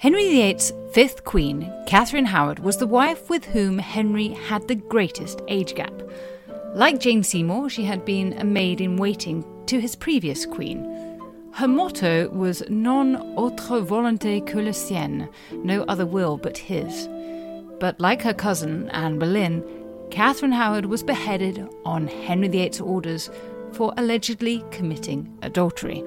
Henry VIII's fifth queen, Catherine Howard, was the wife with whom Henry had the greatest age gap. Like Jane Seymour, she had been a maid in waiting to his previous queen. Her motto was non autre volonté que la sienne, no other will but his. But like her cousin, Anne Boleyn, Catherine Howard was beheaded on Henry VIII's orders for allegedly committing adultery.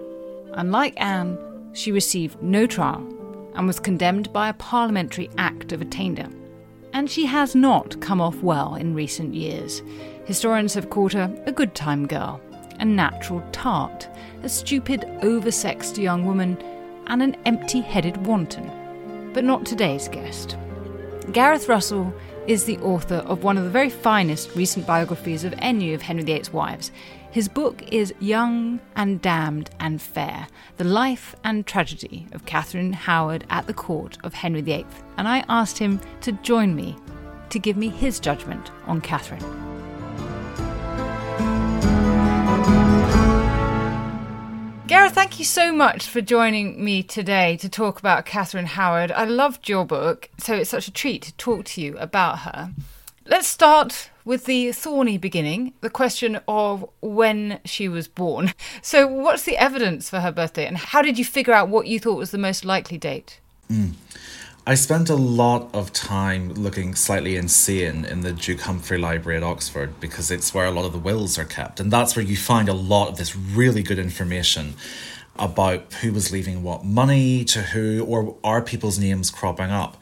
Unlike Anne, she received no trial and was condemned by a parliamentary act of attainder. And she has not come off well in recent years. Historians have called her a good time girl, a natural tart, a stupid, oversexed young woman, and an empty headed wanton. But not today's guest. Gareth Russell is the author of one of the very finest recent biographies of any of Henry VIII's wives. His book is Young and Damned and Fair The Life and Tragedy of Catherine Howard at the Court of Henry VIII. And I asked him to join me to give me his judgment on Catherine. Gareth, thank you so much for joining me today to talk about Catherine Howard. I loved your book, so it's such a treat to talk to you about her. Let's start with the thorny beginning, the question of when she was born. So, what's the evidence for her birthday, and how did you figure out what you thought was the most likely date? Mm. I spent a lot of time looking slightly insane in the Duke Humphrey Library at Oxford because it's where a lot of the wills are kept. And that's where you find a lot of this really good information about who was leaving what money to who, or are people's names cropping up.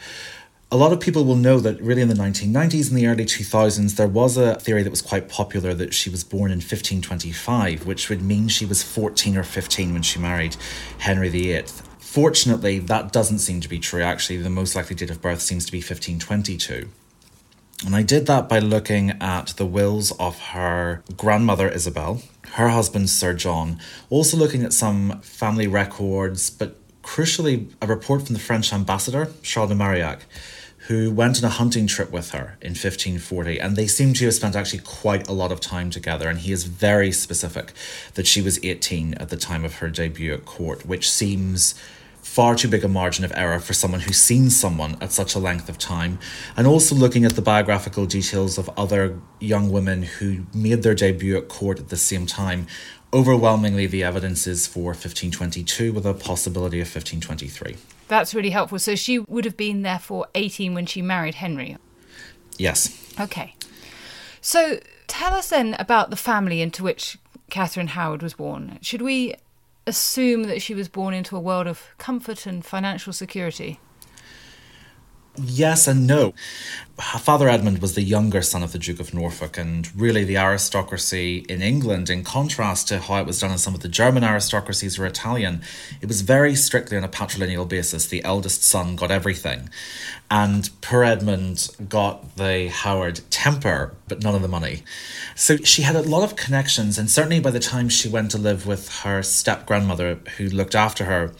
A lot of people will know that really in the 1990s and the early 2000s, there was a theory that was quite popular that she was born in 1525, which would mean she was 14 or 15 when she married Henry VIII. Fortunately, that doesn't seem to be true. Actually, the most likely date of birth seems to be 1522. And I did that by looking at the wills of her grandmother Isabel, her husband Sir John, also looking at some family records, but crucially, a report from the French ambassador, Charles de Marillac, who went on a hunting trip with her in 1540. And they seem to have spent actually quite a lot of time together. And he is very specific that she was 18 at the time of her debut at court, which seems far too big a margin of error for someone who's seen someone at such a length of time. And also looking at the biographical details of other young women who made their debut at court at the same time. Overwhelmingly, the evidence is for 1522 with a possibility of 1523. That's really helpful. So she would have been therefore 18 when she married Henry? Yes. Okay. So tell us then about the family into which Catherine Howard was born. Should we assume that she was born into a world of comfort and financial security? Yes and no. Father Edmund was the younger son of the Duke of Norfolk, and really the aristocracy in England, in contrast to how it was done in some of the German aristocracies or Italian, it was very strictly on a patrilineal basis. The eldest son got everything. And poor Edmund got the Howard temper, but none of the money. So she had a lot of connections, and certainly by the time she went to live with her step grandmother, who looked after her,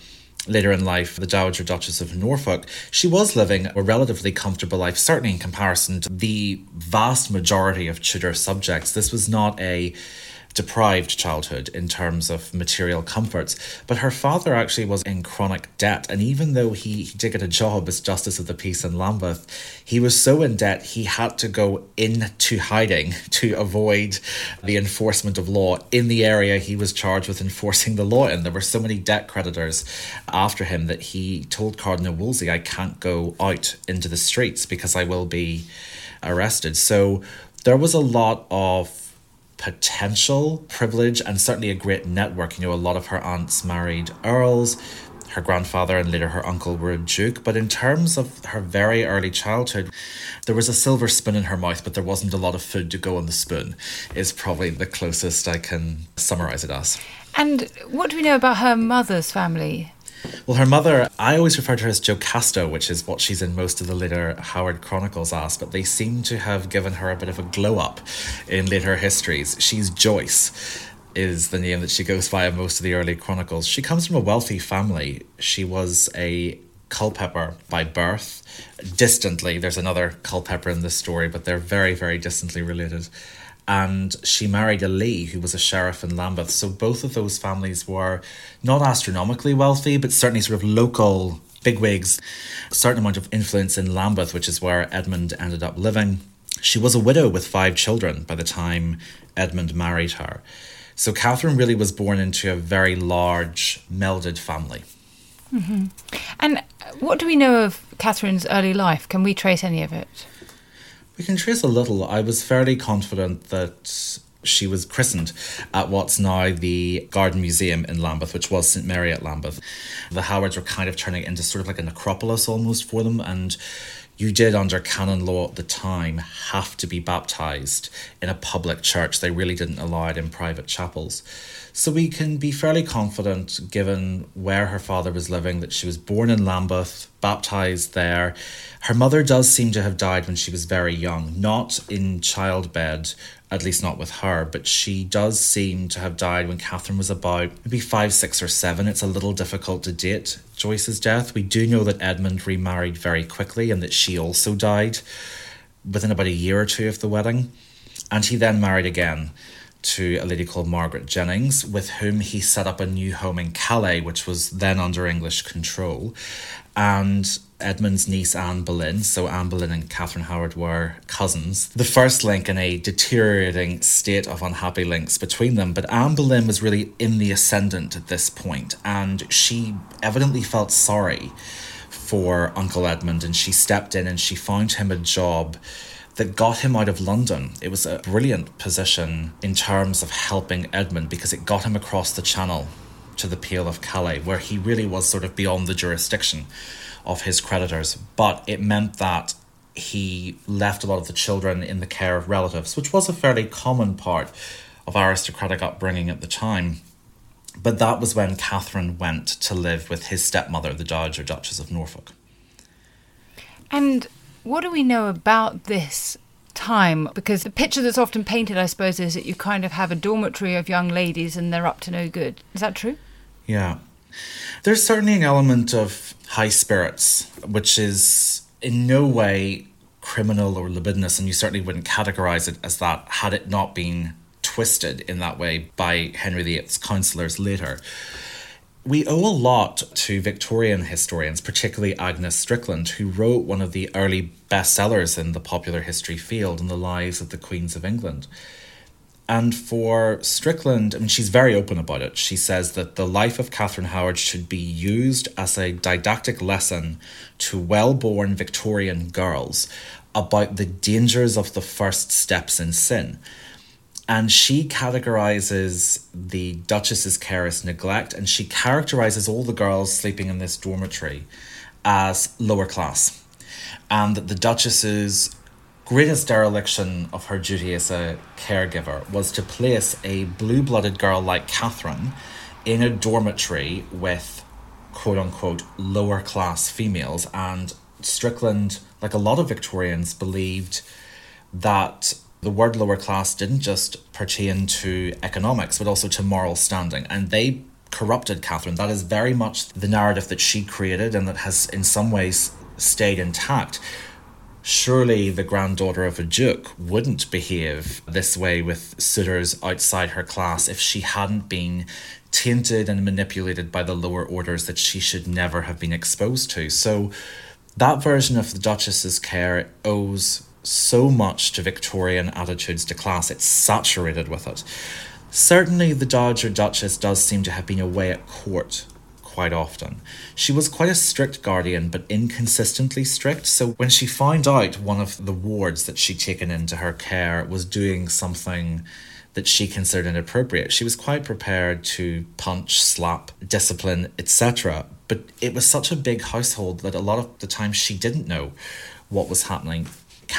later in life, the Dowager Duchess of Norfolk, she was living a relatively comfortable life, certainly in comparison to the vast majority of Tudor subjects. This was not a deprived childhood in terms of material comforts. But her father actually was in chronic debt. And even though he, he did get a job as Justice of the Peace in Lambeth, he was so in debt he had to go into hiding to avoid the enforcement of law in the area he was charged with enforcing the law in. There were so many debt creditors after him that he told Cardinal Wolsey, I can't go out into the streets because I will be arrested. So there was a lot of potential privilege and certainly a great network. You know, a lot of her aunts married earls, her grandfather and later her uncle were a duke. But in terms of her very early childhood, there was a silver spoon in her mouth, but there wasn't a lot of food to go on the spoon, is probably the closest I can summarize it as. And what do we know about her mother's family? Well, her mother, I always refer to her as Jocasta, which is what she's in most of the later Howard Chronicles as, but they seem to have given her a bit of a glow up in later histories. She's Joyce, is the name that she goes by in most of the early chronicles. She comes from a wealthy family. She was a Culpeper by birth. Distantly, there's another Culpeper in this story, but they're very, very distantly related and she married a Lee who was a sheriff in Lambeth. So both of those families were not astronomically wealthy, but certainly sort of local bigwigs, a certain amount of influence in Lambeth, which is where Edmund ended up living. She was a widow with five children by the time Edmund married her. So Catherine really was born into a very large, melded family. Mm-hmm. And what do we know of Catherine's early life? Can we trace any of it? We can trace a little. I was fairly confident that she was christened at what's now the Garden Museum in Lambeth, which was St Mary at Lambeth. The Howards were kind of turning it into sort of like a necropolis almost for them, and you did, under canon law at the time, have to be baptized in a public church. They really didn't allow it in private chapels. So we can be fairly confident, given where her father was living, that she was born in Lambeth, baptized there. Her mother does seem to have died when she was very young, not in childbed, at least not with her, but she does seem to have died when Catherine was about maybe five, six, or seven. It's a little difficult to date Joyce's death. We do know that Edmund remarried very quickly and that she also died within about a year or two of the wedding. And he then married again to a lady called Margaret Jennings, with whom he set up a new home in Calais, which was then under English control. And Edmund's niece Anne Boleyn, so Anne Boleyn and Catherine Howard were cousins. The first link in a deteriorating state of unhappy links between them, but Anne Boleyn was really in the ascendant at this point, and she evidently felt sorry for Uncle Edmund, and she stepped in and she found him a job that got him out of London. It was a brilliant position in terms of helping Edmund because it got him across the channel to the Pale of Calais, where he really was sort of beyond the jurisdiction of his creditors. But it meant that he left a lot of the children in the care of relatives, which was a fairly common part of aristocratic upbringing at the time. But that was when Catherine went to live with his stepmother, the Dowager Duchess of Norfolk. And what do we know about this time? Because the picture that's often painted, I suppose, is that you kind of have a dormitory of young ladies and they're up to no good. Is that true? Yeah. There's certainly an element of high spirits, which is in no way criminal or libidinous, and you certainly wouldn't categorize it as that had it not been twisted in that way by Henry VIII's counsellors later. We owe a lot to Victorian historians, particularly Agnes Strickland, who wrote one of the early bestsellers in the popular history field in the lives of the Queens of England. And for Strickland, I mean, she's very open about it. She says that the life of Catherine Howard should be used as a didactic lesson to well born Victorian girls about the dangers of the first steps in sin and she categorizes the Duchess's care as neglect, and she characterizes all the girls sleeping in this dormitory as lower class, and that the Duchess's greatest dereliction of her duty as a caregiver was to place a blue blooded girl like Catherine in a dormitory with quote unquote lower class females. And Strickland, like a lot of Victorians, believed that the word lower class didn't just pertain to economics, but also to moral standing. And they corrupted Catherine. That is very much the narrative that she created and that has, in some ways, stayed intact. Surely the granddaughter of a duke wouldn't behave this way with suitors outside her class if she hadn't been tainted and manipulated by the lower orders that she should never have been exposed to. So that version of the Duchess's care owes so much to Victorian attitudes to class, it's saturated with it. Certainly, the Dowager Duchess does seem to have been away at court quite often. She was quite a strict guardian, but inconsistently strict. So when she found out one of the wards that she'd taken into her care was doing something that she considered inappropriate, she was quite prepared to punch, slap, discipline, etc. But it was such a big household that a lot of the time she didn't know what was happening.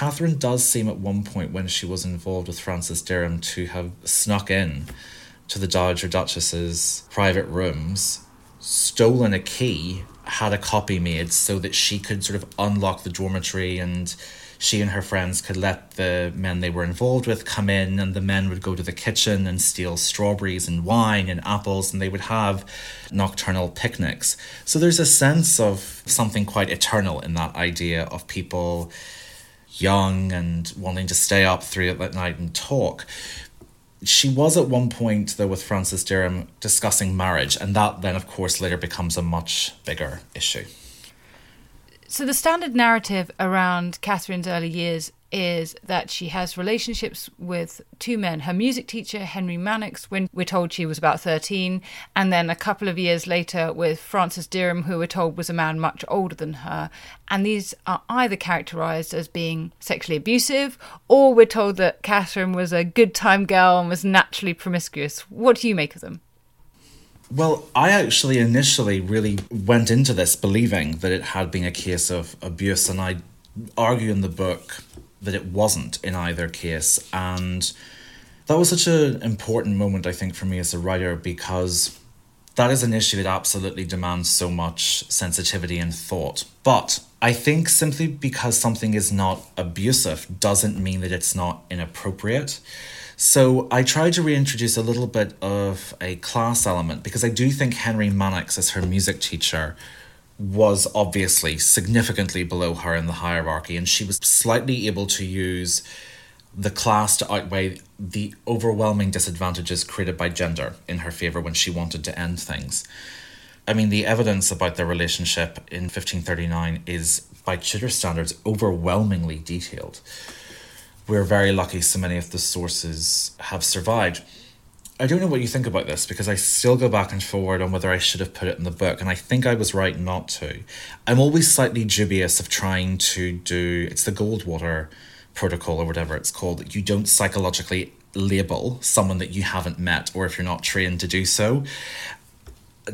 Catherine does seem at one point when she was involved with Francis Derham to have snuck in to the Dowager Duchess's private rooms, stolen a key, had a copy made so that she could sort of unlock the dormitory and she and her friends could let the men they were involved with come in and the men would go to the kitchen and steal strawberries and wine and apples and they would have nocturnal picnics. So there's a sense of something quite eternal in that idea of people young and wanting to stay up through at night and talk. She was at one point, though, with Francis Derham discussing marriage, and that then, of course, later becomes a much bigger issue. So, the standard narrative around Catherine's early years is that she has relationships with two men her music teacher, Henry Manox, when we're told she was about 13, and then a couple of years later with Francis Derham, who we're told was a man much older than her. And these are either characterized as being sexually abusive, or we're told that Catherine was a good time girl and was naturally promiscuous. What do you make of them? Well, I actually initially really went into this believing that it had been a case of abuse, and I argue in the book that it wasn't in either case. And that was such an important moment, I think, for me as a writer because that is an issue that absolutely demands so much sensitivity and thought. But I think simply because something is not abusive doesn't mean that it's not inappropriate. So I tried to reintroduce a little bit of a class element because I do think Henry Manox, as her music teacher, was obviously significantly below her in the hierarchy, and she was slightly able to use the class to outweigh the overwhelming disadvantages created by gender in her favour when she wanted to end things. I mean, the evidence about their relationship in 1539 is, by Tudor standards, overwhelmingly detailed. We're very lucky so many of the sources have survived. I don't know what you think about this because I still go back and forward on whether I should have put it in the book, and I think I was right not to. I'm always slightly dubious of trying to do it's the Goldwater protocol or whatever it's called. You don't psychologically label someone that you haven't met or if you're not trained to do so.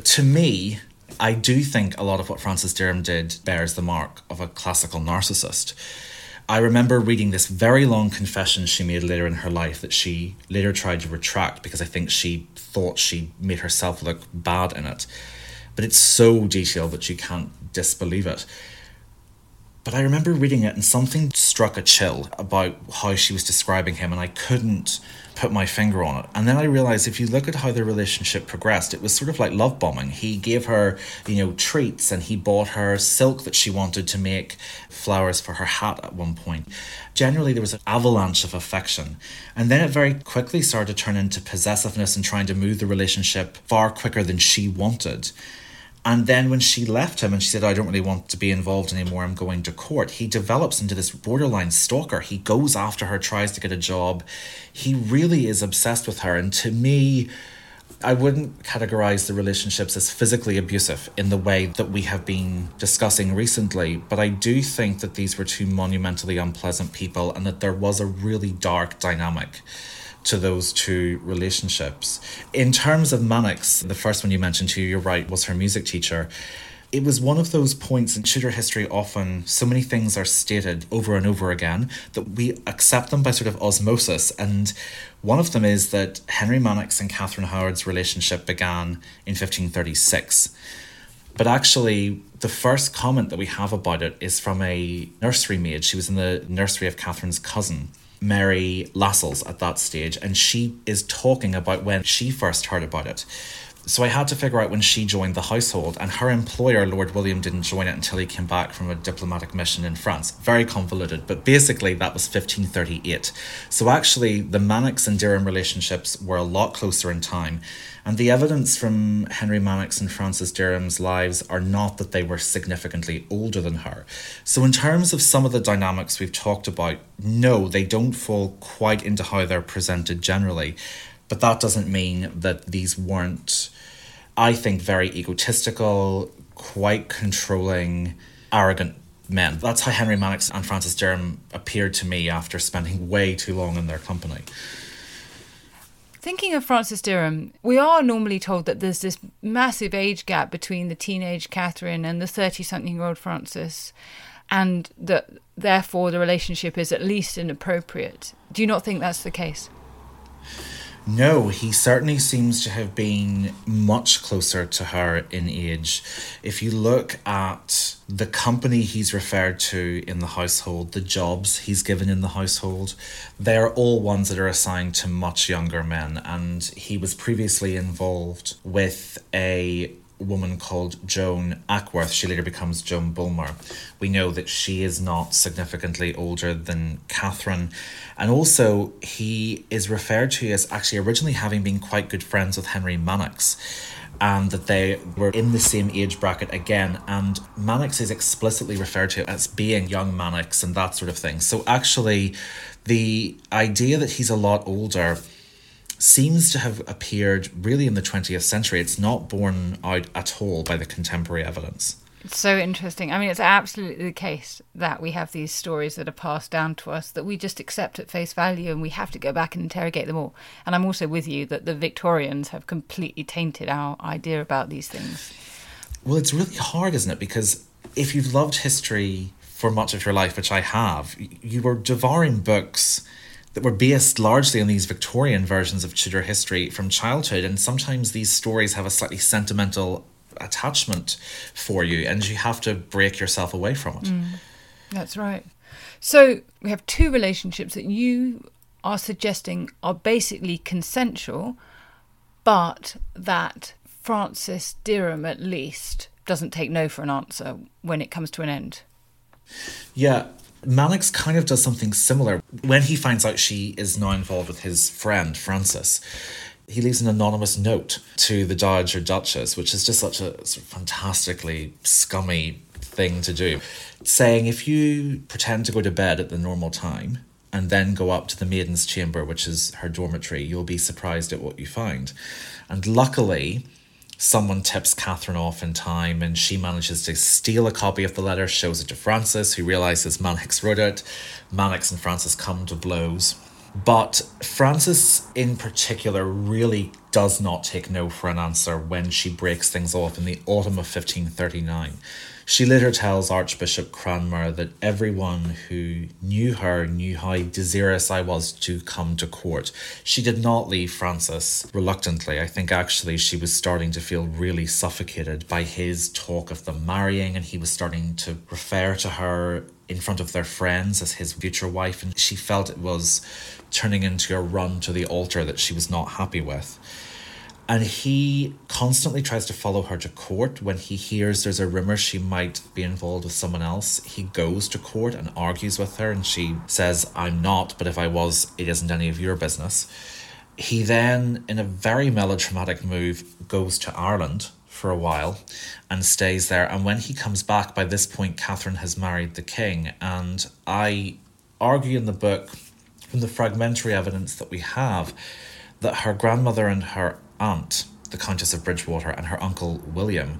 To me, I do think a lot of what Francis Derham did bears the mark of a classical narcissist. I remember reading this very long confession she made later in her life that she later tried to retract because I think she thought she made herself look bad in it. But it's so detailed that you can't disbelieve it. But I remember reading it and something struck a chill about how she was describing him, and I couldn't put my finger on it. And then I realized if you look at how their relationship progressed, it was sort of like love bombing. He gave her, you know, treats and he bought her silk that she wanted to make flowers for her hat at one point. Generally, there was an avalanche of affection. And then it very quickly started to turn into possessiveness and trying to move the relationship far quicker than she wanted. And then when she left him and she said, I don't really want to be involved anymore, I'm going to court, he develops into this borderline stalker. He goes after her, tries to get a job. He really is obsessed with her. And to me, I wouldn't categorize the relationships as physically abusive in the way that we have been discussing recently, but I do think that these were two monumentally unpleasant people and that there was a really dark dynamic to those two relationships. In terms of Manox, the first one you mentioned to you, you're right, was her music teacher. It was one of those points in Tudor history, often so many things are stated over and over again that we accept them by sort of osmosis. And one of them is that Henry Manox and Catherine Howard's relationship began in 1536. But actually, the first comment that we have about it is from a nursery maid. She was in the nursery of Catherine's cousin. Mary Lascelles at that stage, and she is talking about when she first heard about it. So I had to figure out when she joined the household, and her employer, Lord William, didn't join it until he came back from a diplomatic mission in France. Very convoluted, but basically that was 1538. So actually, the Manox and Derham relationships were a lot closer in time. And the evidence from Henry Manox and Francis Derham's lives are not that they were significantly older than her. So, in terms of some of the dynamics we've talked about, no, they don't fall quite into how they're presented generally. But that doesn't mean that these weren't, I think, very egotistical, quite controlling, arrogant men. That's how Henry Manox and Francis Derham appeared to me after spending way too long in their company. Thinking of Francis Derham, we are normally told that there's this massive age gap between the teenage Catherine and the 30 something year old Francis, and that therefore the relationship is at least inappropriate. Do you not think that's the case? No, he certainly seems to have been much closer to her in age. If you look at the company he's referred to in the household, the jobs he's given in the household, they're all ones that are assigned to much younger men. And he was previously involved with a woman called Joan Ackworth. She later becomes Joan Bulmer. We know that she is not significantly older than Catherine. And also, he is referred to as actually originally having been quite good friends with Henry Manox. And that they were in the same age bracket again. And Manox is explicitly referred to as being young Manox and that sort of thing. So, actually, the idea that he's a lot older seems to have appeared really in the 20th century. It's not borne out at all by the contemporary evidence. It's so interesting. I mean, it's absolutely the case that we have these stories that are passed down to us that we just accept at face value and we have to go back and interrogate them all. And I'm also with you that the Victorians have completely tainted our idea about these things. Well, it's really hard, isn't it? Because if you've loved history for much of your life, which I have, you were devouring books that were based largely on these Victorian versions of Tudor history from childhood. And sometimes these stories have a slightly sentimental attachment for you, and you have to break yourself away from it. Mm, that's right. So we have two relationships that you are suggesting are basically consensual, but that Francis Derham, at least, doesn't take no for an answer when it comes to an end. Yeah, Manox kind of does something similar. When he finds out she is now involved with his friend, Francis, he leaves an anonymous note to the Dowager Duchess, which is just such a sort of fantastically scummy thing to do, saying if you pretend to go to bed at the normal time and then go up to the maiden's chamber, which is her dormitory, you'll be surprised at what you find. And luckily, someone tips Catherine off in time and she manages to steal a copy of the letter, shows it to Francis, who realizes Manox wrote it. Manox and Francis come to blows. But Francis, in particular, really does not take no for an answer when she breaks things off in the autumn of 1539. She later tells Archbishop Cranmer that everyone who knew her knew how desirous I was to come to court. She did not leave Francis reluctantly. I think actually she was starting to feel really suffocated by his talk of them marrying, and he was starting to refer to her in front of their friends as his future wife, and she felt it was turning into a run to the altar that she was not happy with. And he constantly tries to follow her to court. When he hears there's a rumor she might be involved with someone else, he goes to court and argues with her. And she says, I'm not, but if I was, it isn't any of your business. He then, in a very melodramatic move, goes to Ireland for a while and stays there. And when he comes back, by this point, Catherine has married the king. And I argue in the book, from the fragmentary evidence that we have, that her grandmother and her aunt, the Countess of Bridgewater, and her uncle William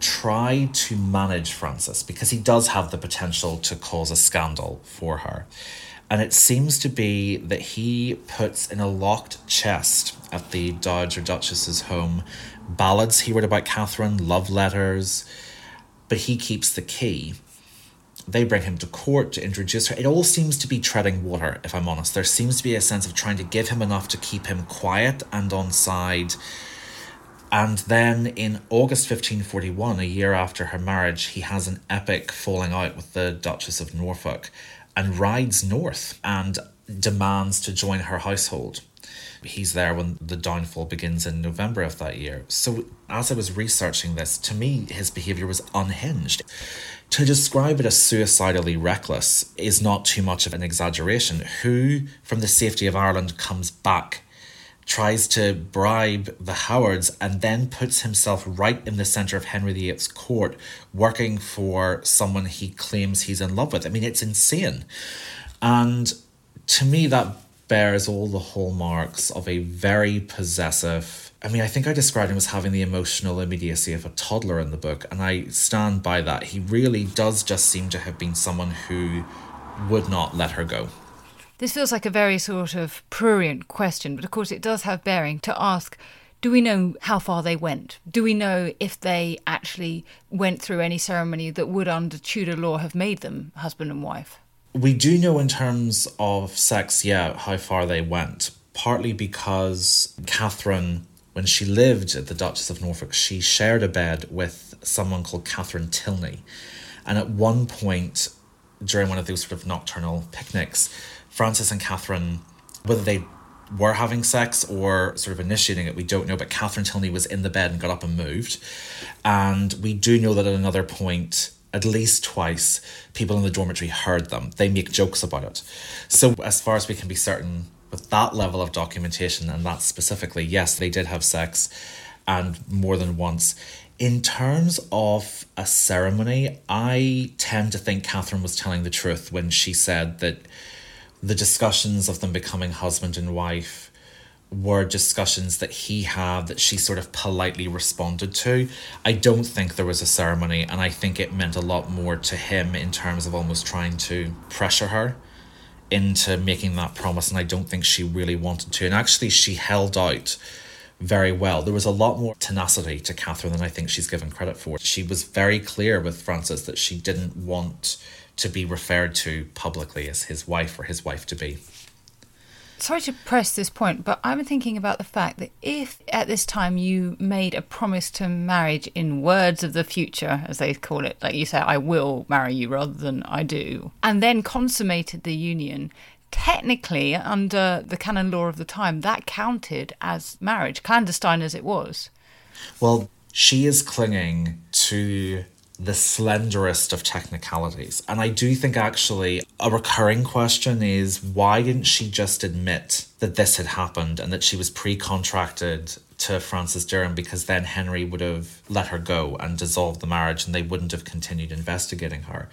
try to manage Francis because he does have the potential to cause a scandal for her. And it seems to be that he puts in a locked chest at the Dowager Duchess's home ballads he wrote about Catherine, love letters, but he keeps the key. They bring him to court to introduce her. It all seems to be treading water, if I'm honest. There seems to be a sense of trying to give him enough to keep him quiet and on side. And then in August 1541, a year after her marriage, he has an epic falling out with the Duchess of Norfolk and rides north. And demands to join her household. He's there when the downfall begins in November of that year. So, as I was researching this, to me, his behaviour was unhinged. To describe it as suicidally reckless is not too much of an exaggeration. Who, from the safety of Ireland, comes back, tries to bribe the Howards, and then puts himself right in the centre of Henry VIII's court, working for someone he claims he's in love with? I mean, it's insane. And to me, that bears all the hallmarks of a very possessive. I mean, I think I described him as having the emotional immediacy of a toddler in the book, and I stand by that. He really does just seem to have been someone who would not let her go. This feels like a very sort of prurient question, but of course it does have bearing to ask do we know how far they went? Do we know if they actually went through any ceremony that would, under Tudor law, have made them husband and wife? We do know in terms of sex, yeah, how far they went. Partly because Catherine, when she lived at the Duchess of Norfolk, she shared a bed with someone called Catherine Tilney. And at one point, during one of those sort of nocturnal picnics, Francis and Catherine, whether they were having sex or sort of initiating it, we don't know. But Catherine Tilney was in the bed and got up and moved. And we do know that at another point, at least twice, people in the dormitory heard them. They make jokes about it. So, as far as we can be certain, with that level of documentation and that specifically, yes, they did have sex and more than once. In terms of a ceremony, I tend to think Catherine was telling the truth when she said that the discussions of them becoming husband and wife were discussions that he had that she sort of politely responded to. I don't think there was a ceremony, and I think it meant a lot more to him in terms of almost trying to pressure her into making that promise. And I don't think she really wanted to. And actually, she held out very well. There was a lot more tenacity to Catherine than I think she's given credit for. She was very clear with Francis that she didn't want to be referred to publicly as his wife or his wife to be sorry to press this point, but I'm thinking about the fact that if at this time you made a promise to marriage in words of the future, as they call it, like you say, I will marry you rather than I do, and then consummated the union, technically, under the canon law of the time, that counted as marriage, clandestine as it was. Well, she is clinging to the slenderest of technicalities. And I do think actually a recurring question is why didn't she just admit that this had happened and that she was pre contracted to Francis Derham because then Henry would have let her go and dissolved the marriage and they wouldn't have continued investigating her.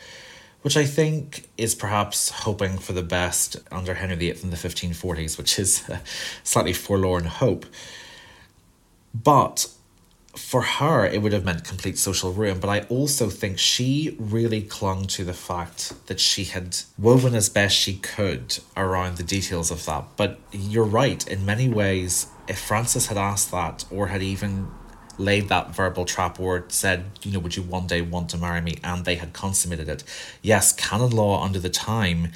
Which I think is perhaps hoping for the best under Henry VIII in the 1540s, which is a slightly forlorn hope. But for her, it would have meant complete social ruin. But I also think she really clung to the fact that she had woven as best she could around the details of that. But you're right, in many ways, if Francis had asked that or had even laid that verbal trap or said, you know, would you one day want to marry me? And they had consummated it. Yes, canon law under the time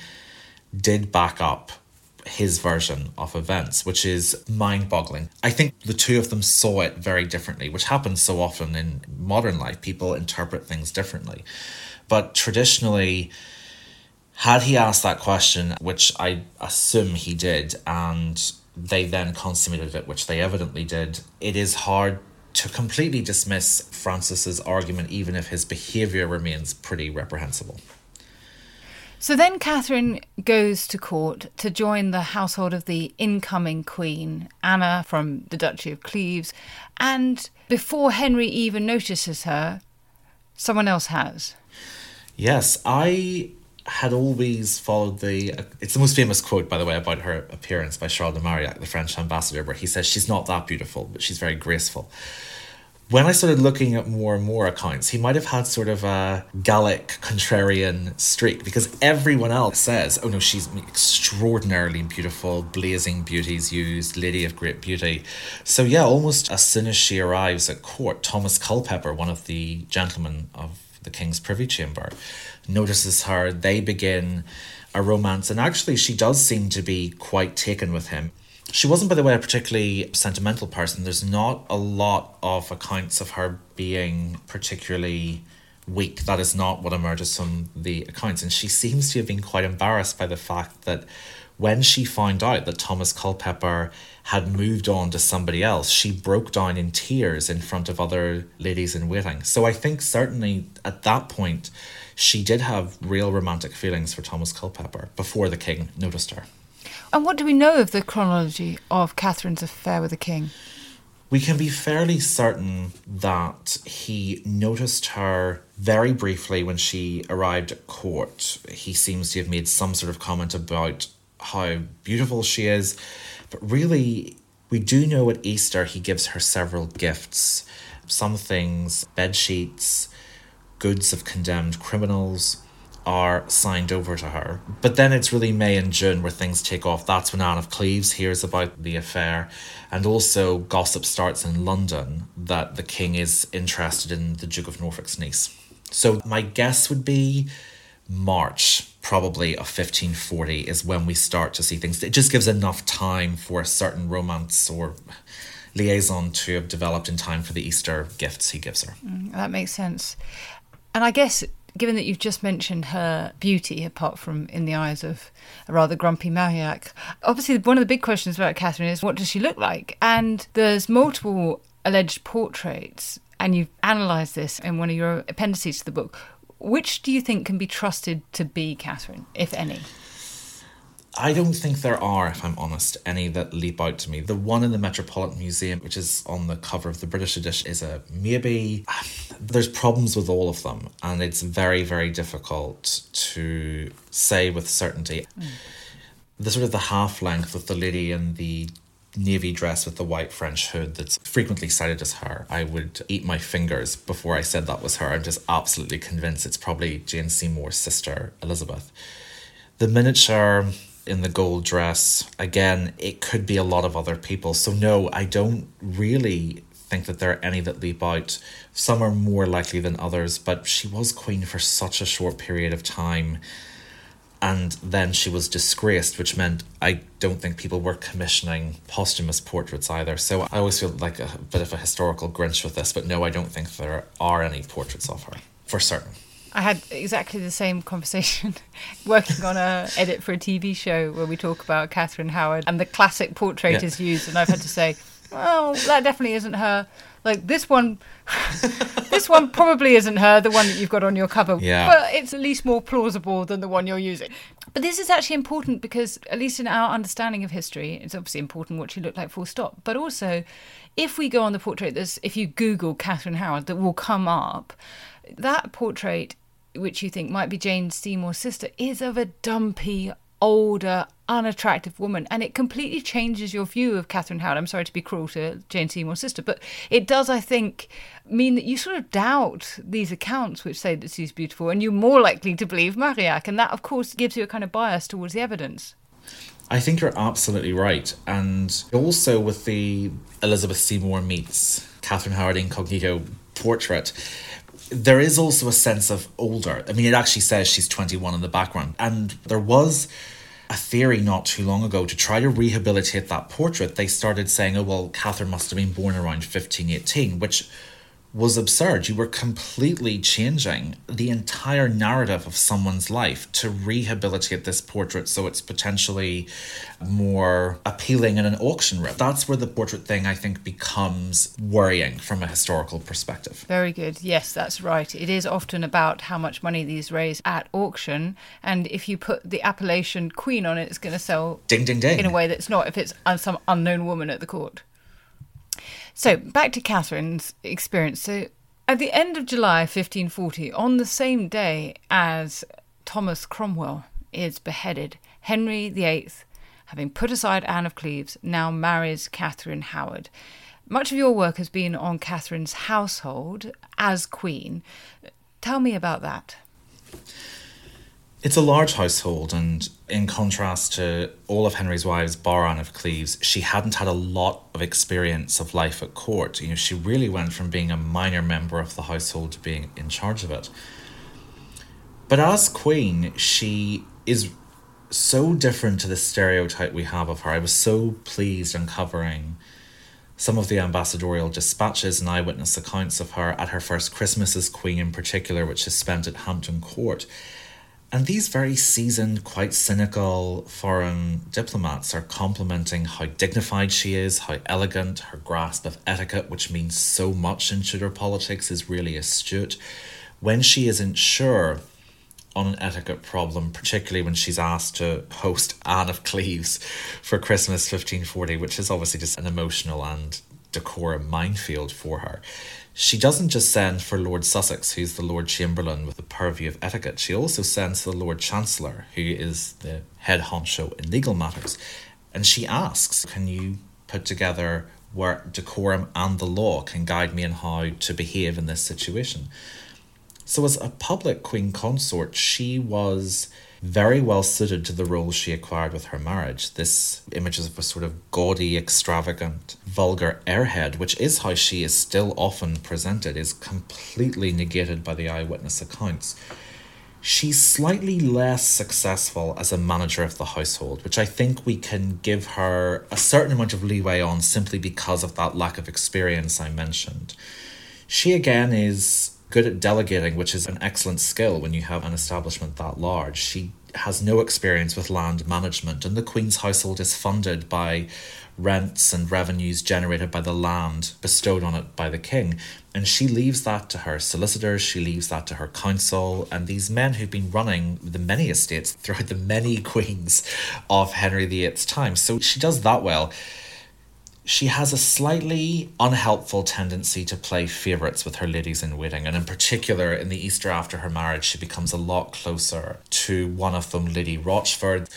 did back up his version of events, which is mind boggling. I think the two of them saw it very differently, which happens so often in modern life. People interpret things differently. But traditionally, had he asked that question, which I assume he did, and they then consummated it, which they evidently did, it is hard to completely dismiss Francis's argument, even if his behaviour remains pretty reprehensible. So then Catherine goes to court to join the household of the incoming queen, Anna from the Duchy of Cleves. And before Henry even notices her, someone else has. Yes, I had always followed the. Uh, it's the most famous quote, by the way, about her appearance by Charles de Marillac, the French ambassador, where he says she's not that beautiful, but she's very graceful when I started looking at more and more accounts, he might have had sort of a Gallic contrarian streak because everyone else says, oh no, she's extraordinarily beautiful, blazing beauties used, lady of great beauty. So, yeah, almost as soon as she arrives at court, Thomas Culpeper, one of the gentlemen of the King's Privy Chamber, notices her. They begin a romance, and actually, she does seem to be quite taken with him. She wasn't, by the way, a particularly sentimental person. There's not a lot of accounts of her being particularly weak. That is not what emerges from the accounts. And she seems to have been quite embarrassed by the fact that when she found out that Thomas Culpeper had moved on to somebody else, she broke down in tears in front of other ladies in waiting. So I think certainly at that point, she did have real romantic feelings for Thomas Culpeper before the king noticed her. And what do we know of the chronology of Catherine's affair with the king? We can be fairly certain that he noticed her very briefly when she arrived at court. He seems to have made some sort of comment about how beautiful she is, but really, we do know at Easter he gives her several gifts. Some things, bed sheets, goods of condemned criminals, are signed over to her. But then it's really May and June where things take off. That's when Anne of Cleves hears about the affair. And also, gossip starts in London that the king is interested in the Duke of Norfolk's niece. So, my guess would be March, probably of 1540, is when we start to see things. It just gives enough time for a certain romance or liaison to have developed in time for the Easter gifts he gives her. Mm, that makes sense. And I guess given that you've just mentioned her beauty, apart from in the eyes of a rather grumpy Marillac, obviously one of the big questions about Catherine is what does she look like? And there's multiple alleged portraits, and you've analysed this in one of your appendices to the book. Which do you think can be trusted to be Catherine, if any? I don't think there are, if I'm honest, any that leap out to me. The one in the Metropolitan Museum, which is on the cover of the British edition, is a maybe. There's problems with all of them, and it's very, very difficult to say with certainty. Mm. The sort of the half length with the lady in the navy dress with the white French hood that's frequently cited as her. I would eat my fingers before I said that was her. I'm just absolutely convinced it's probably Jane Seymour's sister, Elizabeth. The miniature in the gold dress. Again, it could be a lot of other people. So, no, I don't really think that there are any that leap out. Some are more likely than others, but she was queen for such a short period of time. And then she was disgraced, which meant I don't think people were commissioning posthumous portraits either. So I always feel like a bit of a historical Grinch with this, but no, I don't think there are any portraits of her, for certain. I had exactly the same conversation working on a edit for a TV show where we talk about Catherine Howard and the classic portrait yeah. is used, and I've had to say, well, that definitely isn't her. Like this one, this one probably isn't her, the one that you've got on your cover. Yeah. But it's at least more plausible than the one you're using. But this is actually important because, at least in our understanding of history, it's obviously important what she looked like, full stop. But also, if we go on the portrait, there's if you Google Catherine Howard, that will come up. That portrait which you think might be Jane Seymour's sister, is of a dumpy, older, unattractive woman. And it completely changes your view of Catherine Howard. I'm sorry to be cruel to Jane Seymour's sister, but it does, I think, mean that you sort of doubt these accounts which say that she's beautiful and you're more likely to believe Marillac. And that, of course, gives you a kind of bias towards the evidence. I think you're absolutely right. And also with the Elizabeth Seymour meets Catherine Howard incognito portrait, there is also a sense of older. I mean, it actually says she's 21 in the background. And there was a theory not too long ago to try to rehabilitate that portrait. They started saying, oh, well, Catherine must have been born around 1518, which was absurd. You were completely changing the entire narrative of someone's life to rehabilitate this portrait so it's potentially more appealing in an auction room. That's where the portrait thing, I think, becomes worrying from a historical perspective. Very good. Yes, that's right. It is often about how much money these raise at auction. And if you put the appellation queen on it, it's going to sell ding, ding, ding. in a way that's not if it's some unknown woman at the court. So back to Catherine's experience. So at the end of July 1540, on the same day as Thomas Cromwell is beheaded, Henry VIII, having put aside Anne of Cleves, now marries Catherine Howard. Much of your work has been on Catherine's household as queen. Tell me about that. It's a large household, and in contrast to all of Henry's wives, bar Anne of Cleves, she hadn't had a lot of experience of life at court. You know, she really went from being a minor member of the household to being in charge of it. But as queen, she is so different to the stereotype we have of her. I was so pleased uncovering some of the ambassadorial dispatches and eyewitness accounts of her at her first Christmas as queen, in particular, which is spent at Hampton Court And these very seasoned, quite cynical foreign diplomats are complimenting how dignified she is, how elegant, her grasp of etiquette, which means so much in Tudor politics, is really astute. When she isn't sure on an etiquette problem, particularly when she's asked to host Anne of Cleves for Christmas 1540, which is obviously just an emotional and decorum minefield for her. She doesn't just send for Lord Sussex, who's the Lord Chamberlain with the purview of etiquette, she also sends the Lord Chancellor, who is the head honcho in legal matters. And she asks, Can you put together where decorum and the law can guide me in how to behave in this situation? So, as a public queen consort, she was very well suited to the role she acquired with her marriage. This image of a sort of gaudy, extravagant, vulgar airhead, which is how she is still often presented, is completely negated by the eyewitness accounts. She's slightly less successful as a manager of the household, which I think we can give her a certain amount of leeway on simply because of that lack of experience I mentioned. She again is good at delegating, which is an excellent skill when you have an establishment that large. She has no experience with land management, and the Queen's household is funded by rents and revenues generated by the land bestowed on it by the King. And she leaves that to her solicitors, she leaves that to her council, and these men who've been running the many estates throughout the many queens of Henry VIII's time. So she does that well she has a slightly unhelpful tendency to play favourites with her ladies in waiting, and in particular, in the Easter after her marriage, she becomes a lot closer to one of them, Lady Rochford.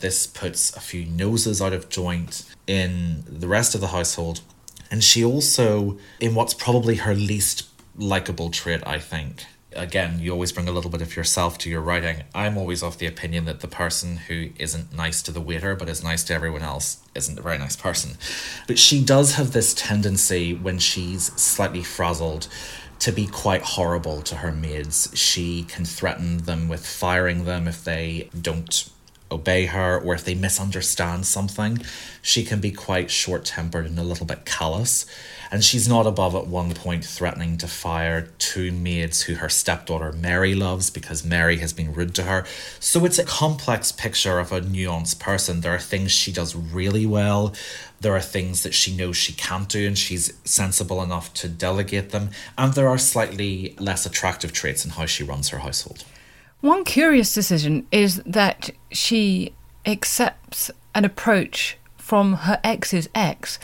This puts a few noses out of joint in the rest of the household, and she also, in what's probably her least likable trait, I think, again, you always bring a little bit of yourself to your writing. I'm always of the opinion that the person who isn't nice to the waiter but is nice to everyone else isn't a very nice person. But she does have this tendency when she's slightly frazzled to be quite horrible to her maids. She can threaten them with firing them if they don't obey her or if they misunderstand something. She can be quite short tempered and a little bit callous. And she's not above at one point threatening to fire two maids who her stepdaughter Mary loves because Mary has been rude to her. So it's a complex picture of a nuanced person. There are things she does really well. There are things that she knows she can't do, and she's sensible enough to delegate them. And there are slightly less attractive traits in how she runs her household. One curious decision is that she accepts an approach from her ex's ex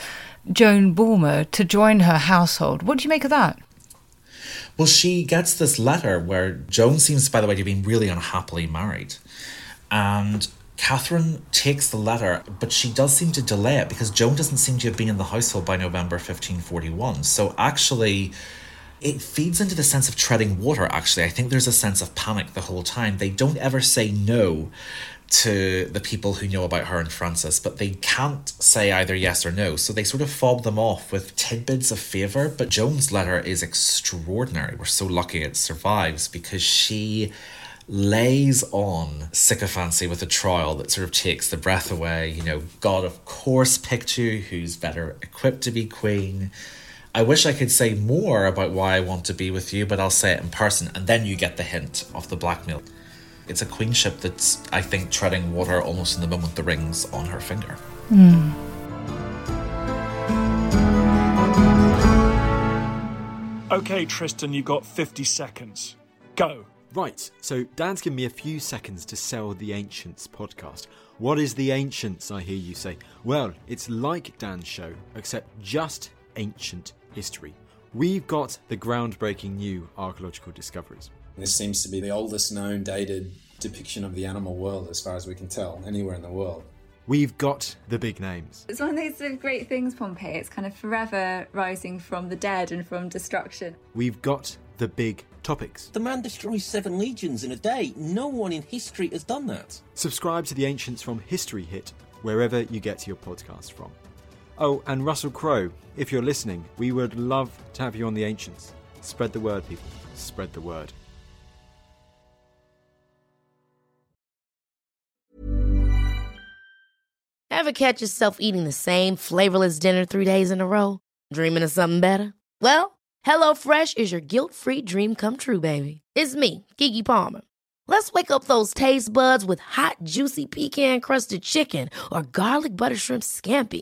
Joan Bulmer to join her household. What do you make of that? Well, she gets this letter where Joan seems, by the way, to been really unhappily married. And Catherine takes the letter, but she does seem to delay it because Joan doesn't seem to have been in the household by November 1541. So actually, it feeds into the sense of treading water, actually. I think there's a sense of panic the whole time. They don't ever say no to the people who know about her and Francis, but they can't say either yes or no. So they sort of fob them off with tidbits of favour. But Joan's letter is extraordinary. We're so lucky it survives because she lays on sycophancy with a trial that sort of takes the breath away. You know, God, of course, picked you, who's better equipped to be queen. I wish I could say more about why I want to be with you, but I'll say it in person, and then you get the hint of the blackmail. It's a queenship that's, I think, treading water almost in the moment the ring's on her finger. Mm. Okay, Tristan, you've got 50 seconds. Go. Right, so Dan's given me a few seconds to sell the Ancients podcast. What is the Ancients, I hear you say? Well, it's like Dan's show, except just ancient history. We've got the groundbreaking new archaeological discoveries. This seems to be the oldest known dated depiction of the animal world, as far as we can tell, anywhere in the world. We've got the big names. It's one of those great things, Pompeii. It's kind of forever rising from the dead and from destruction. We've got the big topics. The man destroys seven legions in a day. No one in history has done that. Subscribe to the Ancients from History Hit, wherever you get your podcast from. Oh, and Russell Crowe, if you're listening, we would love to have you on the Ancients. Spread the word, people. Spread the word. Ever catch yourself eating the same flavorless dinner three days in a row? Dreaming of something better? Well, HelloFresh is your guilt free dream come true, baby. It's me, Keke Palmer. Let's wake up those taste buds with hot, juicy pecan crusted chicken or garlic butter shrimp scampi.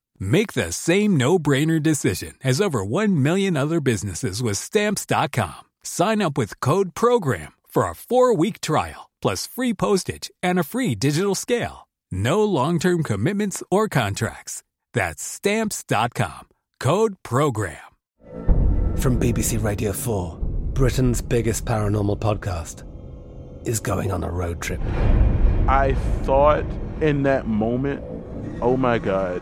Make the same no-brainer decision as over 1 million other businesses with Stamps.com. Sign up with Code PROGRAM for a four-week trial, plus free postage and a free digital scale. No long-term commitments or contracts. That's Stamps.com. Code PROGRAM. From BBC Radio 4, Britain's biggest paranormal podcast is going on a road trip. I thought in that moment, oh my God,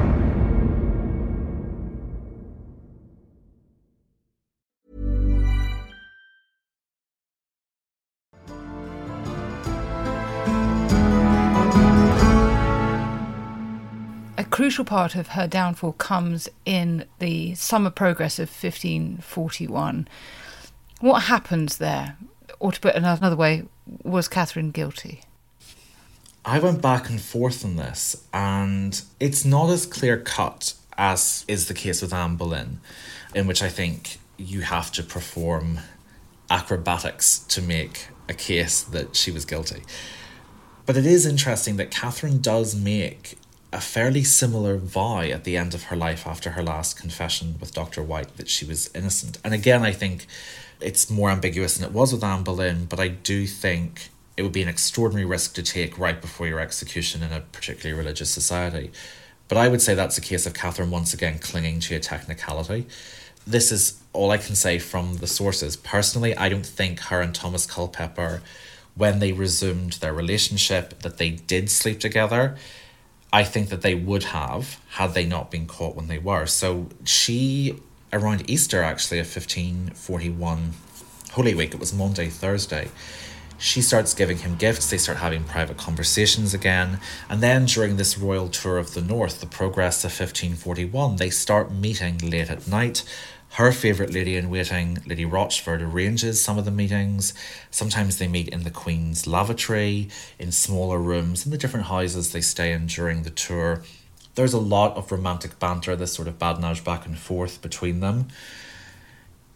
Crucial part of her downfall comes in the summer progress of 1541. What happens there? Or to put it another way, was Catherine guilty? I went back and forth on this, and it's not as clear cut as is the case with Anne Boleyn, in which I think you have to perform acrobatics to make a case that she was guilty. But it is interesting that Catherine does make a fairly similar vow at the end of her life after her last confession with Dr. White that she was innocent. And again, I think it's more ambiguous than it was with Anne Boleyn, but I do think it would be an extraordinary risk to take right before your execution in a particularly religious society. But I would say that's a case of Catherine once again clinging to a technicality. This is all I can say from the sources. Personally, I don't think her and Thomas Culpepper, when they resumed their relationship, that they did sleep together. I think that they would have had they not been caught when they were. So she, around Easter actually of 1541, Holy Week, it was Monday, Thursday, she starts giving him gifts. They start having private conversations again. And then during this royal tour of the north, the progress of 1541, they start meeting late at night. Her favourite lady in waiting, Lady Rochford, arranges some of the meetings. Sometimes they meet in the Queen's lavatory, in smaller rooms, in the different houses they stay in during the tour. There's a lot of romantic banter, this sort of badinage back and forth between them.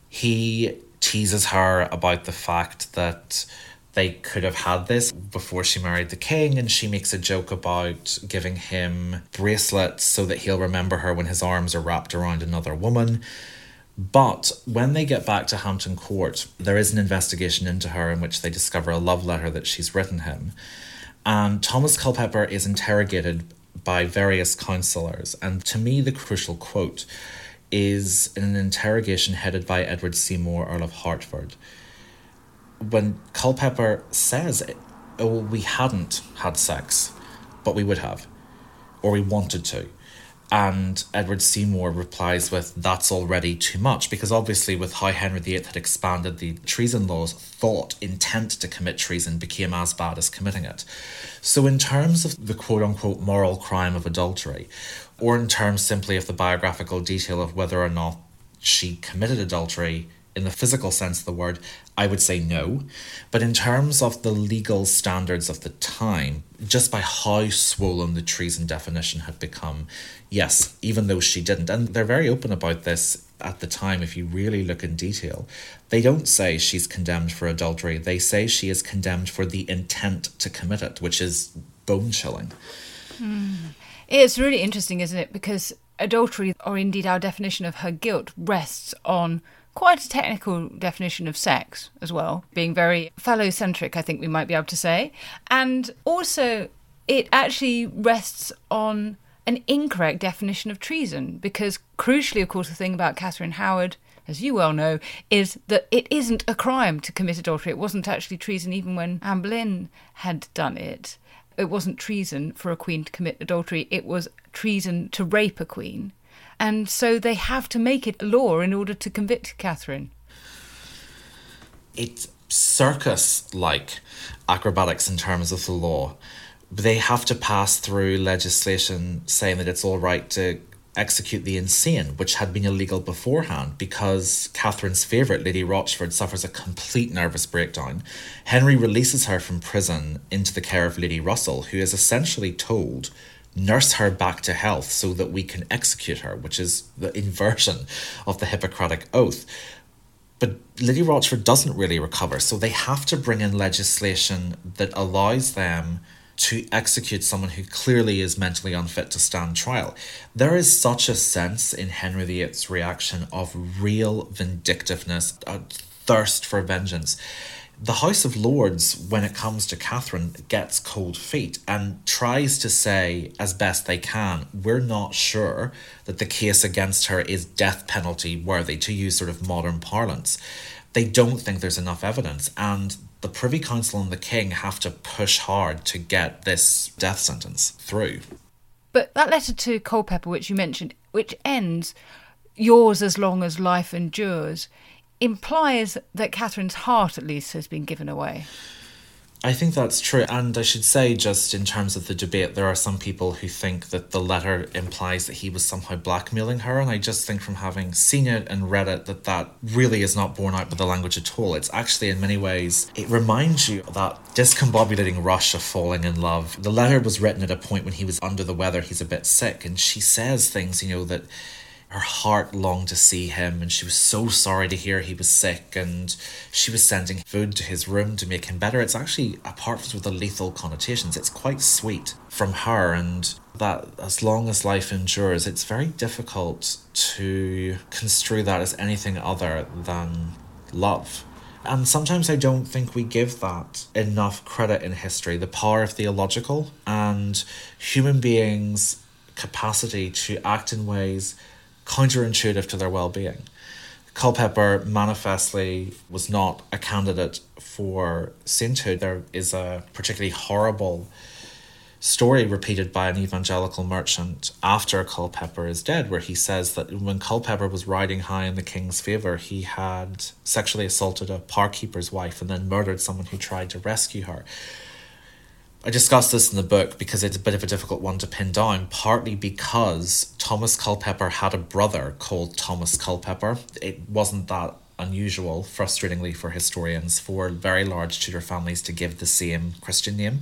He teases her about the fact that they could have had this before she married the king, and she makes a joke about giving him bracelets so that he'll remember her when his arms are wrapped around another woman. But when they get back to Hampton Court, there is an investigation into her in which they discover a love letter that she's written him. And Thomas Culpeper is interrogated by various counsellors. And to me, the crucial quote is in an interrogation headed by Edward Seymour, Earl of Hertford when Culpeper says, oh, we hadn't had sex, but we would have, or we wanted to. And Edward Seymour replies with, That's already too much, because obviously, with how Henry VIII had expanded the treason laws, thought intent to commit treason became as bad as committing it. So, in terms of the quote unquote moral crime of adultery, or in terms simply of the biographical detail of whether or not she committed adultery, in the physical sense of the word, I would say no. But in terms of the legal standards of the time, just by how swollen the treason definition had become, yes, even though she didn't. And they're very open about this at the time, if you really look in detail. They don't say she's condemned for adultery, they say she is condemned for the intent to commit it, which is bone chilling. Mm. It's really interesting, isn't it? Because adultery, or indeed our definition of her guilt, rests on quite a technical definition of sex as well, being very phallocentric, I think we might be able to say. And also, it actually rests on an incorrect definition of treason, because crucially, of course, the thing about Catherine Howard as you well know, is that it isn't a crime to commit adultery. It wasn't actually treason even when Anne Boleyn had done it. It wasn't treason for a queen to commit adultery, it was treason to rape a queen. And so they have to make it law in order to convict Catherine. It's circus like acrobatics in terms of the law. They have to pass through legislation saying that it's all right to execute the insane, which had been illegal beforehand because Catherine's favourite, Lady Rochford, suffers a complete nervous breakdown. Henry releases her from prison into the care of Lady Russell, who is essentially told, nurse her back to health so that we can execute her, which is the inversion of the Hippocratic Oath. But Lady Rochford doesn't really recover, so they have to bring in legislation that allows them to execute someone who clearly is mentally unfit to stand trial. There is such a sense in Henry VIII's reaction of real vindictiveness, a thirst for vengeance. The House of Lords, when it comes to Catherine, gets cold feet and tries to say, as best they can, we're not sure that the case against her is death penalty worthy, to use sort of modern parlance. They don't think there's enough evidence, and the Privy Council and the King have to push hard to get this death sentence through. But that letter to Culpeper, which you mentioned, which ends, yours as long as life endures, implies that Catherine's heart, at least, has been given away. I think that's true. And I should say, just in terms of the debate, there are some people who think that the letter implies that he was somehow blackmailing her. And I just think, from having seen it and read it, that that really is not borne out by the language at all. It's actually, in many ways, it reminds you of that discombobulating rush of falling in love. The letter was written at a point when he was under the weather, he's a bit sick. And she says things, you know, that her heart longed to see him and she was so sorry to hear he was sick and she was sending food to his room to make him better. It's actually apart from the lethal connotations it's quite sweet from her and that as long as life endures it's very difficult to construe that as anything other than love. And sometimes I don't think we give that enough credit in history the power of theological and human beings' capacity to act in ways counterintuitive to their well being. Culpeper manifestly was not a candidate for sainthood. There is a particularly horrible story repeated by an evangelical merchant after Culpeper is dead, where he says that when Culpeper was riding high in the king's favour, he had sexually assaulted a parkeeper's wife and then murdered someone who tried to rescue her. I discuss this in the book because it's a bit of a difficult one to pin down, partly because Thomas Culpeper had a brother called Thomas Culpeper. It wasn't that unusual, frustratingly for historians, for very large Tudor families to give the same Christian name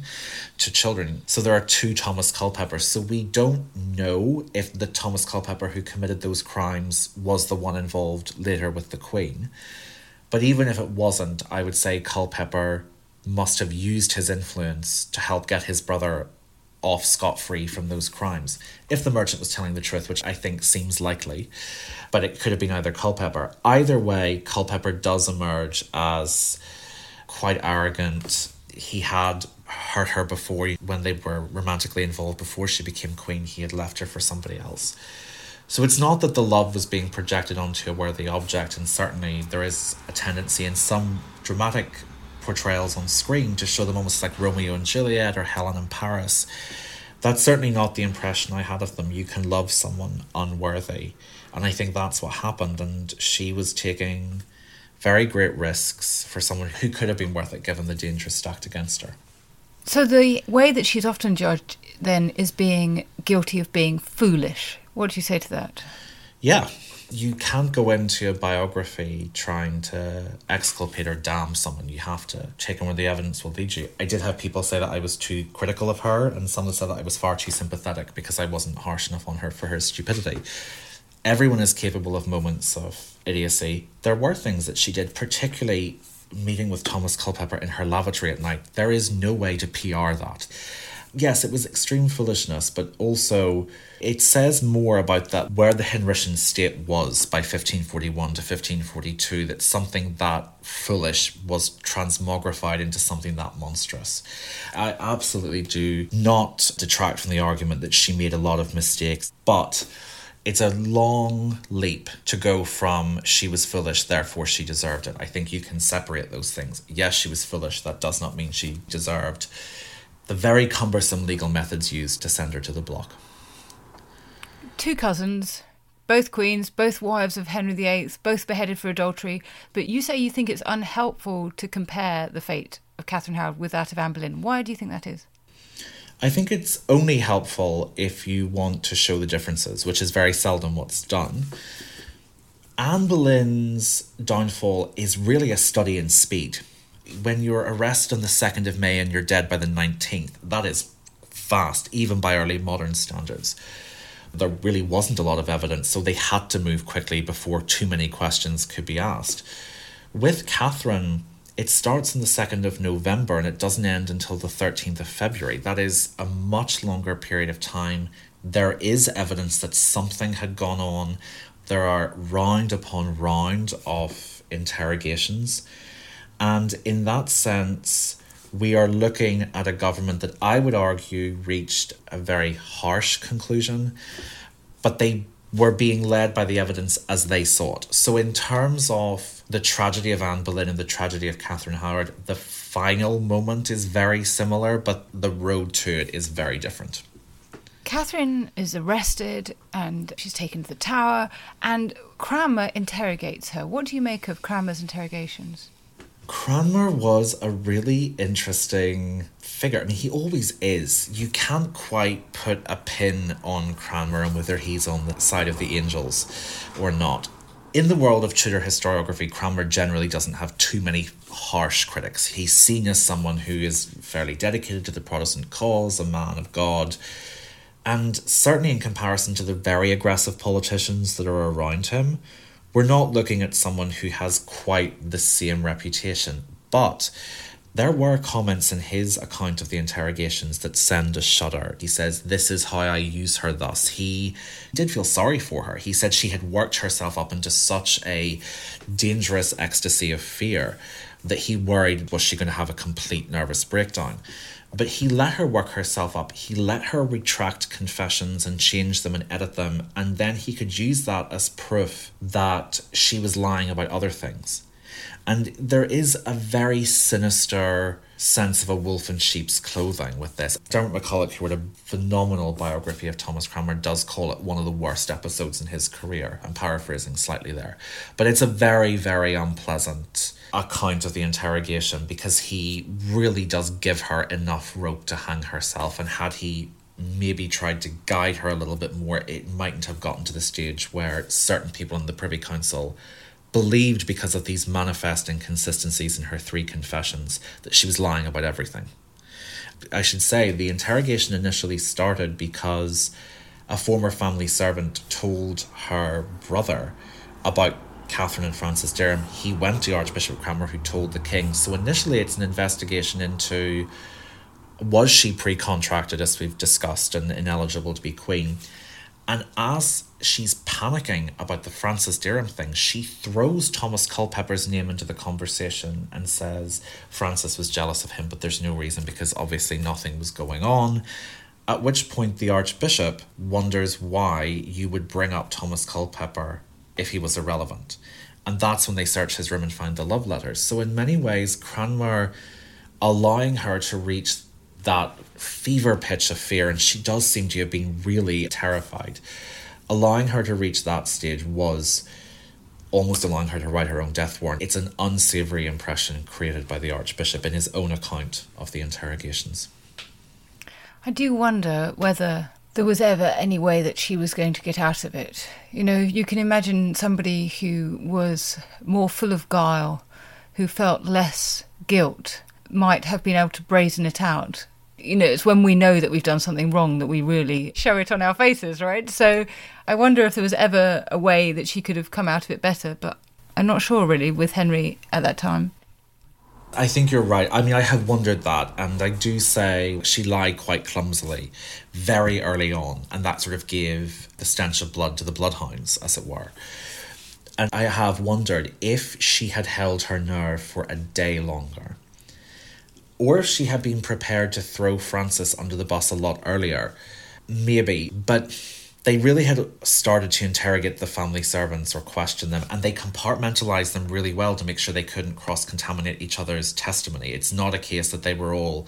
to children. So there are two Thomas Culpepers. So we don't know if the Thomas Culpeper who committed those crimes was the one involved later with the Queen. But even if it wasn't, I would say Culpeper must have used his influence to help get his brother off scot free from those crimes. If the merchant was telling the truth, which I think seems likely, but it could have been either Culpeper. Either way, Culpeper does emerge as quite arrogant. He had hurt her before when they were romantically involved, before she became queen, he had left her for somebody else. So it's not that the love was being projected onto a worthy object, and certainly there is a tendency in some dramatic portrayals on screen to show them almost like Romeo and Juliet or Helen and Paris. That's certainly not the impression I had of them. You can love someone unworthy. And I think that's what happened. And she was taking very great risks for someone who could have been worth it given the danger stacked against her. So the way that she's often judged then is being guilty of being foolish. What do you say to that? Yeah, you can't go into a biography trying to exculpate or damn someone. You have to take on where the evidence will lead you. I did have people say that I was too critical of her, and some said that I was far too sympathetic because I wasn't harsh enough on her for her stupidity. Everyone is capable of moments of idiocy. There were things that she did, particularly meeting with Thomas Culpepper in her lavatory at night. There is no way to PR that. Yes, it was extreme foolishness, but also it says more about that where the Henrician state was by 1541 to 1542, that something that foolish was transmogrified into something that monstrous. I absolutely do not detract from the argument that she made a lot of mistakes, but it's a long leap to go from she was foolish, therefore she deserved it. I think you can separate those things. Yes, she was foolish, that does not mean she deserved the very cumbersome legal methods used to send her to the block. Two cousins, both queens, both wives of Henry VIII, both beheaded for adultery, but you say you think it's unhelpful to compare the fate of Catherine Howard with that of Anne Boleyn. Why do you think that is? I think it's only helpful if you want to show the differences, which is very seldom what's done. Anne Boleyn's downfall is really a study in speed when you're arrested on the 2nd of May and you're dead by the 19th, that is fast, even by early modern standards. There really wasn't a lot of evidence, so they had to move quickly before too many questions could be asked. With Catherine, it starts on the 2nd of November and it doesn't end until the 13th of February. That is a much longer period of time. There is evidence that something had gone on. There are round upon round of interrogations. And in that sense, we are looking at a government that I would argue reached a very harsh conclusion, but they were being led by the evidence as they saw it. So, in terms of the tragedy of Anne Boleyn and the tragedy of Catherine Howard, the final moment is very similar, but the road to it is very different. Catherine is arrested and she's taken to the tower, and Cranmer interrogates her. What do you make of Cranmer's interrogations? Cranmer was a really interesting figure. I mean, he always is. You can't quite put a pin on Cranmer and whether he's on the side of the angels or not. In the world of Tudor historiography, Cranmer generally doesn't have too many harsh critics. He's seen as someone who is fairly dedicated to the Protestant cause, a man of God, and certainly in comparison to the very aggressive politicians that are around him, we're not looking at someone who has quite the same reputation, but there were comments in his account of the interrogations that send a shudder. He says, This is how I use her thus. He did feel sorry for her. He said she had worked herself up into such a dangerous ecstasy of fear that he worried was she going to have a complete nervous breakdown. But he let her work herself up. He let her retract confessions and change them and edit them. And then he could use that as proof that she was lying about other things. And there is a very sinister sense of a wolf in sheep's clothing with this. Diarmaid MacCulloch, who wrote a phenomenal biography of Thomas Cranmer, does call it one of the worst episodes in his career. I'm paraphrasing slightly there. But it's a very, very unpleasant account of the interrogation because he really does give her enough rope to hang herself. And had he maybe tried to guide her a little bit more, it mightn't have gotten to the stage where certain people in the Privy Council believed because of these manifest inconsistencies in her three confessions that she was lying about everything. I should say the interrogation initially started because a former family servant told her brother about Catherine and Francis Derham, he went to Archbishop Cranmer, who told the king. So initially, it's an investigation into was she pre contracted, as we've discussed, and ineligible to be queen. And as she's panicking about the Francis Derham thing, she throws Thomas Culpepper's name into the conversation and says Francis was jealous of him, but there's no reason because obviously nothing was going on. At which point, the Archbishop wonders why you would bring up Thomas Culpepper if he was irrelevant. And that's when they search his room and find the love letters. So, in many ways, Cranmer allowing her to reach that fever pitch of fear, and she does seem to have been really terrified, allowing her to reach that stage was almost allowing her to write her own death warrant. It's an unsavory impression created by the Archbishop in his own account of the interrogations. I do wonder whether there was ever any way that she was going to get out of it. You know, you can imagine somebody who was more full of guile, who felt less guilt, might have been able to brazen it out. You know, it's when we know that we've done something wrong that we really show it on our faces, right? So I wonder if there was ever a way that she could have come out of it better, but I'm not sure really with Henry at that time. I think you're right. I mean, I had wondered that, and I do say she lied quite clumsily very early on, and that sort of gave the stench of blood to the bloodhounds, as it were. And I have wondered if she had held her nerve for a day longer, or if she had been prepared to throw Francis under the bus a lot earlier. Maybe, but they really had started to interrogate the family servants or question them, and they compartmentalized them really well to make sure they couldn't cross contaminate each other's testimony. It's not a case that they were all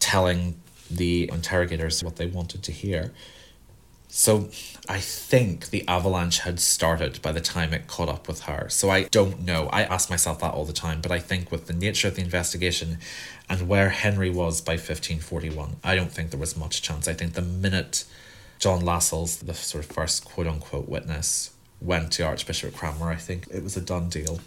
telling the interrogators what they wanted to hear. So I think the avalanche had started by the time it caught up with her. So I don't know. I ask myself that all the time, but I think with the nature of the investigation and where Henry was by 1541, I don't think there was much chance. I think the minute John Lascelles, the sort of first quote unquote witness, went to Archbishop Cranmer, I think it was a done deal.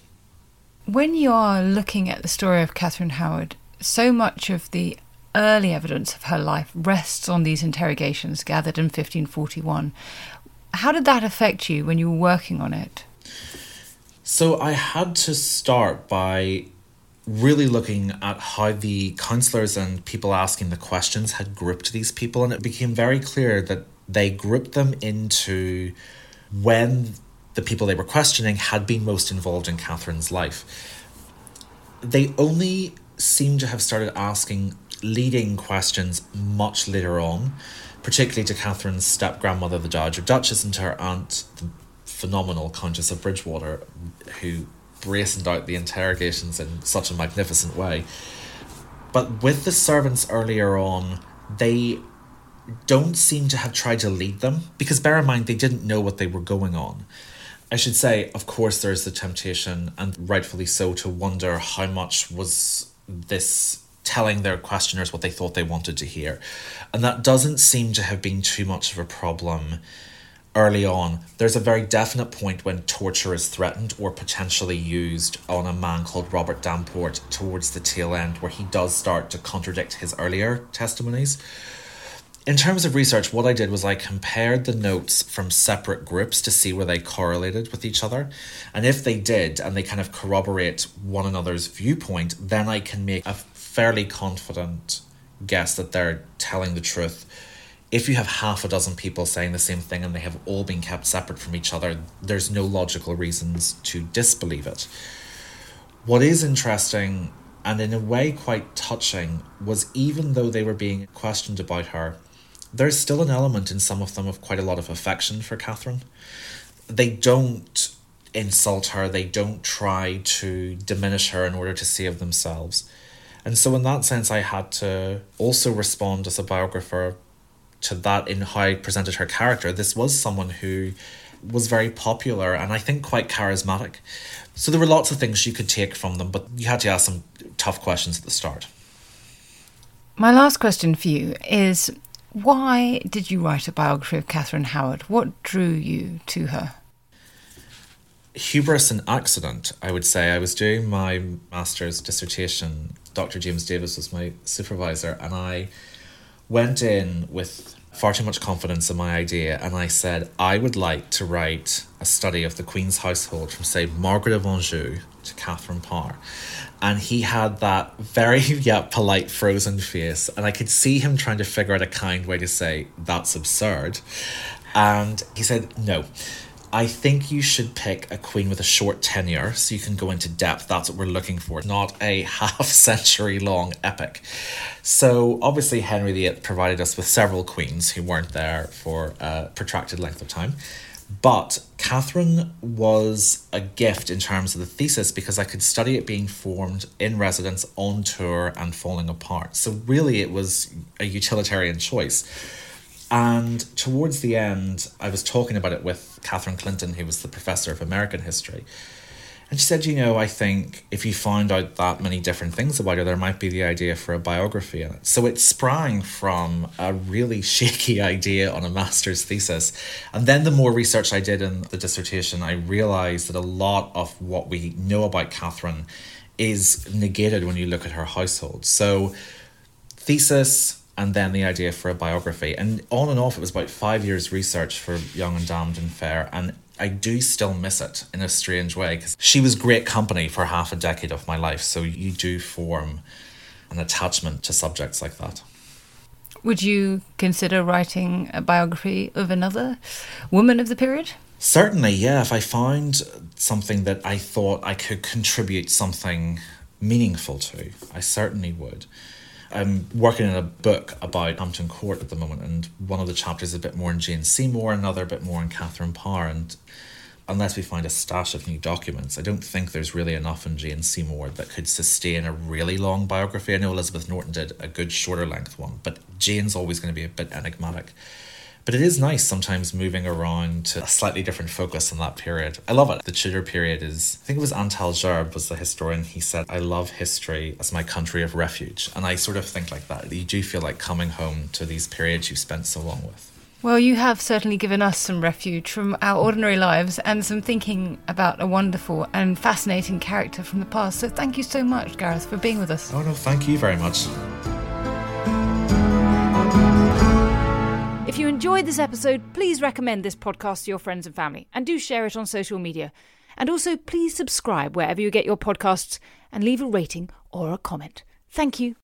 When you are looking at the story of Catherine Howard, so much of the early evidence of her life rests on these interrogations gathered in 1541. How did that affect you when you were working on it? So I had to start by really looking at how the counselors and people asking the questions had grouped these people, and it became very clear that they grouped them into when the people they were questioning had been most involved in Catherine's life. They only seem to have started asking leading questions much later on, particularly to Catherine's step grandmother, the Dowager Duchess, and to her aunt, the phenomenal Countess of Bridgewater, who brazened out the interrogations in such a magnificent way. But with the servants earlier on, they don't seem to have tried to lead them because bear in mind they didn't know what they were going on. I should say, of course, there's the temptation, and rightfully so, to wonder how much was this telling their questioners what they thought they wanted to hear. And that doesn't seem to have been too much of a problem early on. There's a very definite point when torture is threatened or potentially used on a man called Robert Damport towards the tail end, where he does start to contradict his earlier testimonies in terms of research, what I did was I compared the notes from separate groups to see where they correlated with each other. And if they did, and they kind of corroborate one another's viewpoint, then I can make a fairly confident guess that they're telling the truth. If you have half a dozen people saying the same thing and they have all been kept separate from each other, there's no logical reasons to disbelieve it. What is interesting and in a way quite touching was even though they were being questioned about her, there's still an element in some of them of quite a lot of affection for Catherine. They don't insult her, they don't try to diminish her in order to save themselves. And so, in that sense, I had to also respond as a biographer to that in how I presented her character. This was someone who was very popular and I think quite charismatic. So, there were lots of things you could take from them, but you had to ask some tough questions at the start. My last question for you is why did you write a biography of Catherine Howard? What drew you to her? Hubris and accident, I would say. I was doing my master's dissertation. Dr. James Davis was my supervisor, and I went in with far too much confidence in my idea, and I said I would like to write a study of the Queen's household from, say, Margaret of Anjou to Catherine Parr and he had that very yeah polite frozen face. And i could see him trying to figure out a kind way to say that's absurd. And he said no. I think you should pick a queen with a short tenure so you can go into depth. That's what we're looking for. Not a half century long epic. So obviously henry viii provided us with several queens who weren't there for a protracted length of time but Catherine was a gift in terms of the thesis because I could study it being formed in residence, on tour, and falling apart. So, really, it was a utilitarian choice. And towards the end, I was talking about it with Catherine Clinton, who was the professor of American history. And she said, you know, I think if you find out that many different things about her, there might be the idea for a biography in it. So it sprang from a really shaky idea on a master's thesis. And then the more research I did in the dissertation, I realized that a lot of what we know about Catherine is negated when you look at her household. So, thesis, and then the idea for a biography. And on and off, it was about five years research for Young and Damned and Fair. And I do still miss it in a strange way because she was great company for half a decade of my life. So you do form an attachment to subjects like that. Would you consider writing a biography of another woman of the period? Certainly, yeah. If I found something that I thought I could contribute something meaningful to, I certainly would. I'm working on a book about Hampton Court at the moment, and one of the chapters is a bit more in Jane Seymour, another a bit more in Catherine Parr. And unless we find a stash of new documents, I don't think there's really enough in Jane Seymour that could sustain a really long biography. I know Elizabeth Norton did a good shorter length one, but Jane's always going to be a bit enigmatic. But it is nice sometimes moving around to a slightly different focus in that period. I love it. The Tudor period is, I think it was Antal Jarb was the historian. He said, I love history as my country of refuge. And I sort of think like that. You do feel like coming home to these periods you've spent so long with. Well, you have certainly given us some refuge from our ordinary lives and some thinking about a wonderful and fascinating character from the past. So thank you so much, Gareth, for being with us. Oh, no, thank you very much. If you enjoyed this episode, please recommend this podcast to your friends and family and do share it on social media. And also, please subscribe wherever you get your podcasts and leave a rating or a comment. Thank you.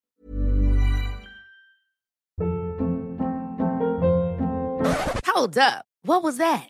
Hold up. What was that?